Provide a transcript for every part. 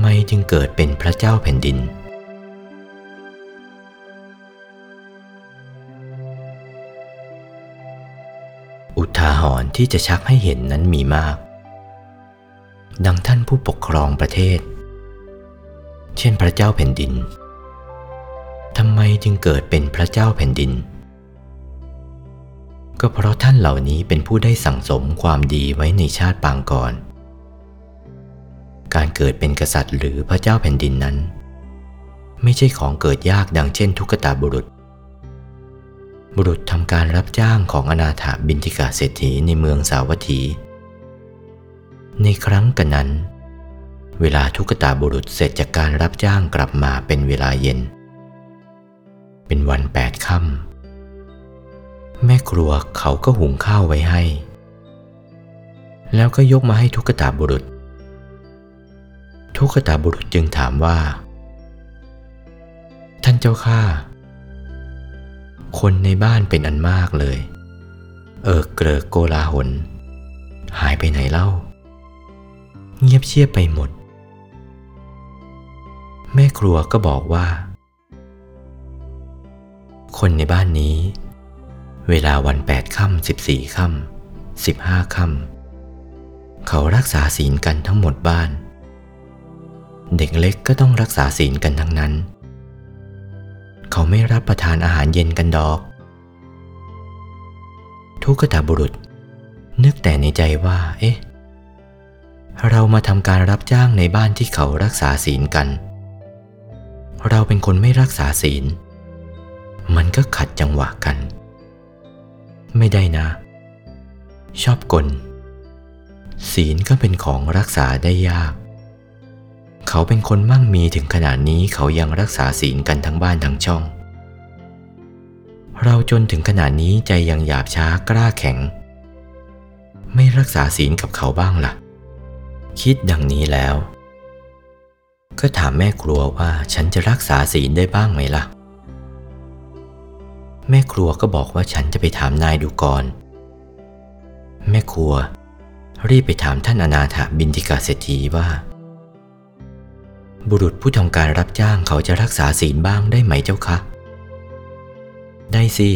ไมจึงเกิดเป็นพระเจ้าแผ่นดิน อุทาหรณ์ที่จะชักให้เห็นนั้นมีมาก ดังท่านผู้ปกครองประเทศ เช่นพระเจ้าแผ่นดินทำไมจึงเกิดเป็นพระเจ้าแผ่นดิน ก็เพราะท่านเหล่านี้เป็นผู้ได้สั่งสมความดีไว้ในชาติปางก่อน การเกิดเป็นกษัตริย์หรือพระเจ้าแผ่นดินนั้น ไม่ใช่ของเกิดยากดังเช่นทุกตาบุรุษ บุรุษทำการรับจ้างของอนาถาบินทิกาเศรษฐีในเมืองสาวัตถี ในครั้งกันนั้น เวลาทุกตาบุรุษเสร็จจากการรับจ้างกลับมาเป็นเวลาเย็น เป็นวันแปดค่ำแม่ครัวเขาก็หุงข้าวไว้ให้ แล้วก็ยกมาให้ทุกตาบุรุษ ทุกขตาบุรุษจึงถามว่า ท่านเจ้าข้าคนในบ้านเป็นอันมากเลย เออเกลอโกลาหล หายไปไหนเล่า เงียบเชียบไปหมด แม่ครัวก็บอกว่า คนในบ้านนี้ เวลาวันแปดค่ำสิบสี่ค่ำสิบห้าค่ำเขารักษาศีลกันทั้งหมดบ้าน เด็กเล็กก็ต้องรักษาศีลกันทั้งนั้น เขาไม่รับประทานอาหารเย็นกันดอก ทุกตาบุรุษ นึกแต่ในใจว่า เอ๊ะ เรามาทำการรับจ้างในบ้านที่เขารักษาศีลกัน เราเป็นคนไม่รักษาศีล มันก็ขัดจังหวะกัน ไม่ได้นะ ชอบกลศีลก็เป็นของรักษาได้ยาก เขาเป็นคนมั่งมีถึงขนาดนี้เขายังรักษาศีลกันทั้งบ้านทั้งช่อง เราจนถึงขนาดนี้ใจยังหยาบช้ากล้าแข็ง ไม่รักษาศีลกับเขาบ้างล่ะ คิดดังนี้แล้ว ก็ถามแม่ครัวว่าฉันจะรักษาศีลได้บ้างไหมล่ะ แม่ครัวก็บอกว่าฉันจะไปถามนายดูก่อน แม่ครัว รีบไปถามท่านอนาถบินทิกาเศรษฐีว่า บุรุษผู้ทำการรับจ้างเขาจะรักษาศีลบ้างได้ไหมเจ้าคะ ได้สิ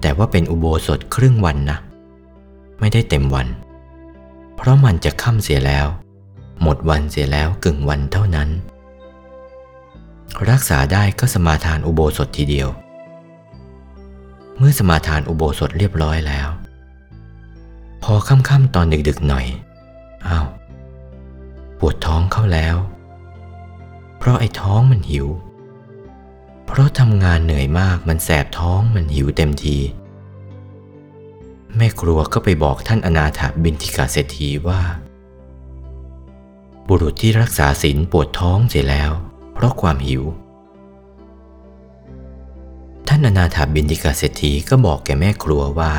แต่ว่าเป็นอุโบสถครึ่งวันนะ ไม่ได้เต็มวัน เพราะมันจะค่ำเสียแล้ว หมดวันเสียแล้วกึ่งวันเท่านั้น รักษาได้ก็สมาทานอุโบสถทีเดียว เมื่อสมาทานอุโบสถเรียบร้อยแล้ว พอค่ำๆตอนดึกๆหน่อยอ้าว ปวดท้องเข้าแล้ว เพราะไอ้ท้องมันหิว เพราะทำงานเหนื่อยมากมันแสบท้องมันหิวเต็มที แม่ครัวก็ไปบอกท่านอนาถาบินทิกาเศรษฐีว่า บุรุษที่รักษาศีลปวดท้องเสียแล้ว เพราะความหิว ท่านอนาถาบินทิกาเศรษฐีก็บอกแก่แม่ครัวว่า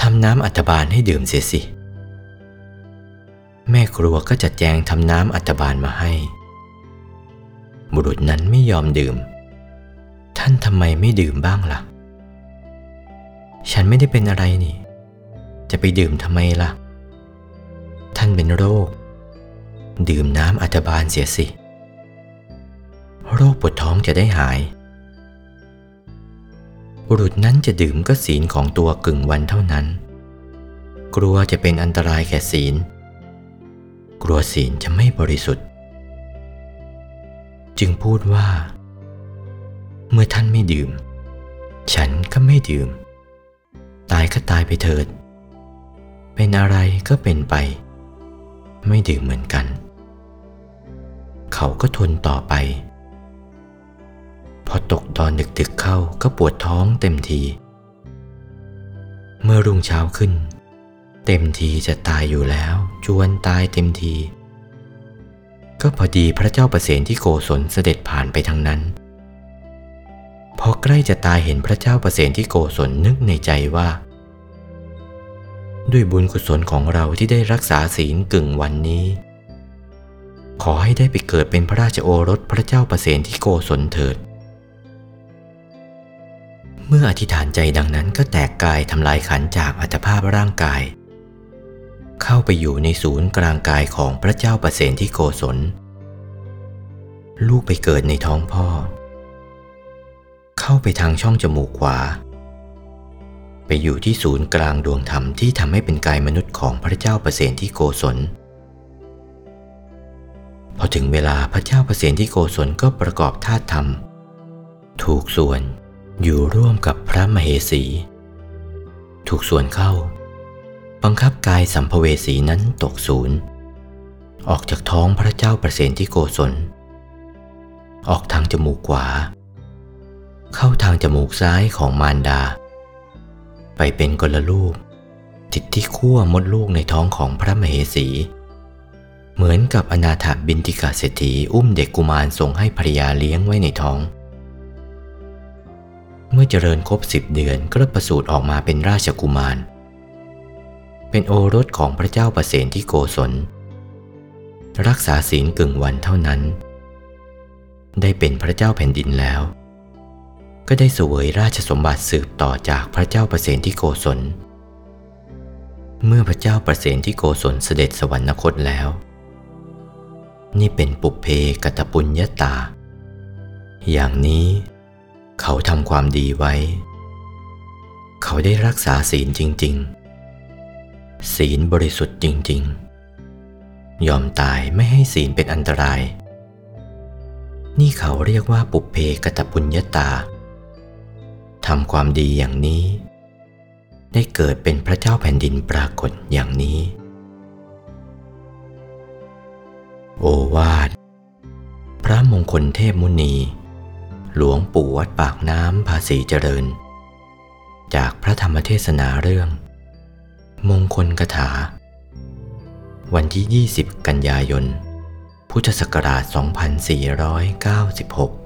ทำน้ำอัฐบาลให้ดื่มเสียสิ แม่ครัวก็จัดแจงทำน้ำอัฐบาลมาให้ บุรุษนั้นไม่ยอมดื่ม ท่านทำไมไม่ดื่มบ้างล่ะ ฉันไม่ได้เป็นอะไรนี่ จะไปดื่มทำไมล่ะ ท่านเป็นโรค ดื่มน้ำอัฐบาลเสียสิ โรคปวดท้องจะได้หาย บุรุษนั้นจะดื่มก็ศีลของตัวกึ่งวันเท่านั้น กลัวจะเป็นอันตรายแก่ศีล กลัวศีลจะไม่บริสุทธิ์ จึงพูดว่า เมื่อท่านไม่ดื่ม ฉันก็ไม่ดื่ม ตายก็ตายไปเถิด เป็นอะไรก็เป็นไป ไม่ดื่มเหมือนกัน เขาก็ทนต่อไป พอตกตอนดึกๆเข้าก็ปวดท้องเต็มที เมื่อรุ่งเช้าขึ้น เต็มทีจะตายอยู่แล้ว จวนตายเต็มที ก็พอดีพระเจ้าประเสนที่โกศลเสด็จผ่านไปทางนั้น พอใกล้จะตายเห็นพระเจ้าประเสนที่โกศลนึกในใจว่า ด้วยบุญกุศลของเราที่ได้รักษาศีลกึ่งวันนี้ ขอให้ได้ไปเกิดเป็นพระราชโอรสพระเจ้าประเสนที่โกศลเถิดเมื่ออธิษฐานใจดังนั้นก็แตกกายทำลายขันจากอัตภาพร่างกาย เข้าไปอยู่ในศูนย์กลางกายของพระเจ้าประเสนที่โกศล ลูกไปเกิดในท้องพ่อ เข้าไปทางช่องจมูกขวา ไปอยู่ที่ศูนย์กลางดวงธรรมที่ทำให้เป็นกายมนุษย์ของพระเจ้าประเสนที่โกศล พอถึงเวลาพระเจ้าประเสนที่โกศลก็ประกอบธาตุธรรม ถูกส่วนอยู่ร่วมกับพระมเหสี ถูกส่วนเข้า บังคับกายสัมภเวสีนั้นตกศูนย์ ออกจากท้องพระเจ้าประเสนที่โกศล ออกทางจมูกขวา เข้าทางจมูกซ้ายของมารดา ไปเป็นกลลูกติดที่ขั้วมดลูกในท้องของพระมเหสี เหมือนกับอนาถาบินติกาเศรษฐีอุ้มเด็กกุมารส่งให้ภรยาเลี้ยงไว้ในท้อง เมื่อเจริญครบสิบเดือนก็ประสูติออกมาเป็นราชกุมาร เป็นโอรสของพระเจ้าประเสนที่โกศล รักษาศีลกึ่งวันเท่านั้น ได้เป็นพระเจ้าแผ่นดินแล้ว ก็ได้สวยราชสมบัติสืบต่อจากพระเจ้าประเสนที่โกศล เมื่อพระเจ้าประเสนที่โกศลเสด็จสวรรคตแล้ว นี่เป็นปุเพกตปุญญาตา อย่างนี้เขาทำความดีไว้ เขาได้รักษาศีลจริง ๆ ศีลบริสุทธิ์จริง ๆ ยอมตายไม่ให้ศีลเป็นอันตราย นี่เขาเรียกว่าปุเพกตปุญญาตาทำความดีอย่างนี้ ได้เกิดเป็นพระเจ้าแผ่นดินปรากฏอย่างนี้ โอวาท พระมงคลเทพมุนี หลวงปู่วัดปากน้ำภาษีเจริญ จากพระธรรมเทศนาเรื่อง มงคลกถา วันที่ 20 กันยายน พุทธศักราช 2496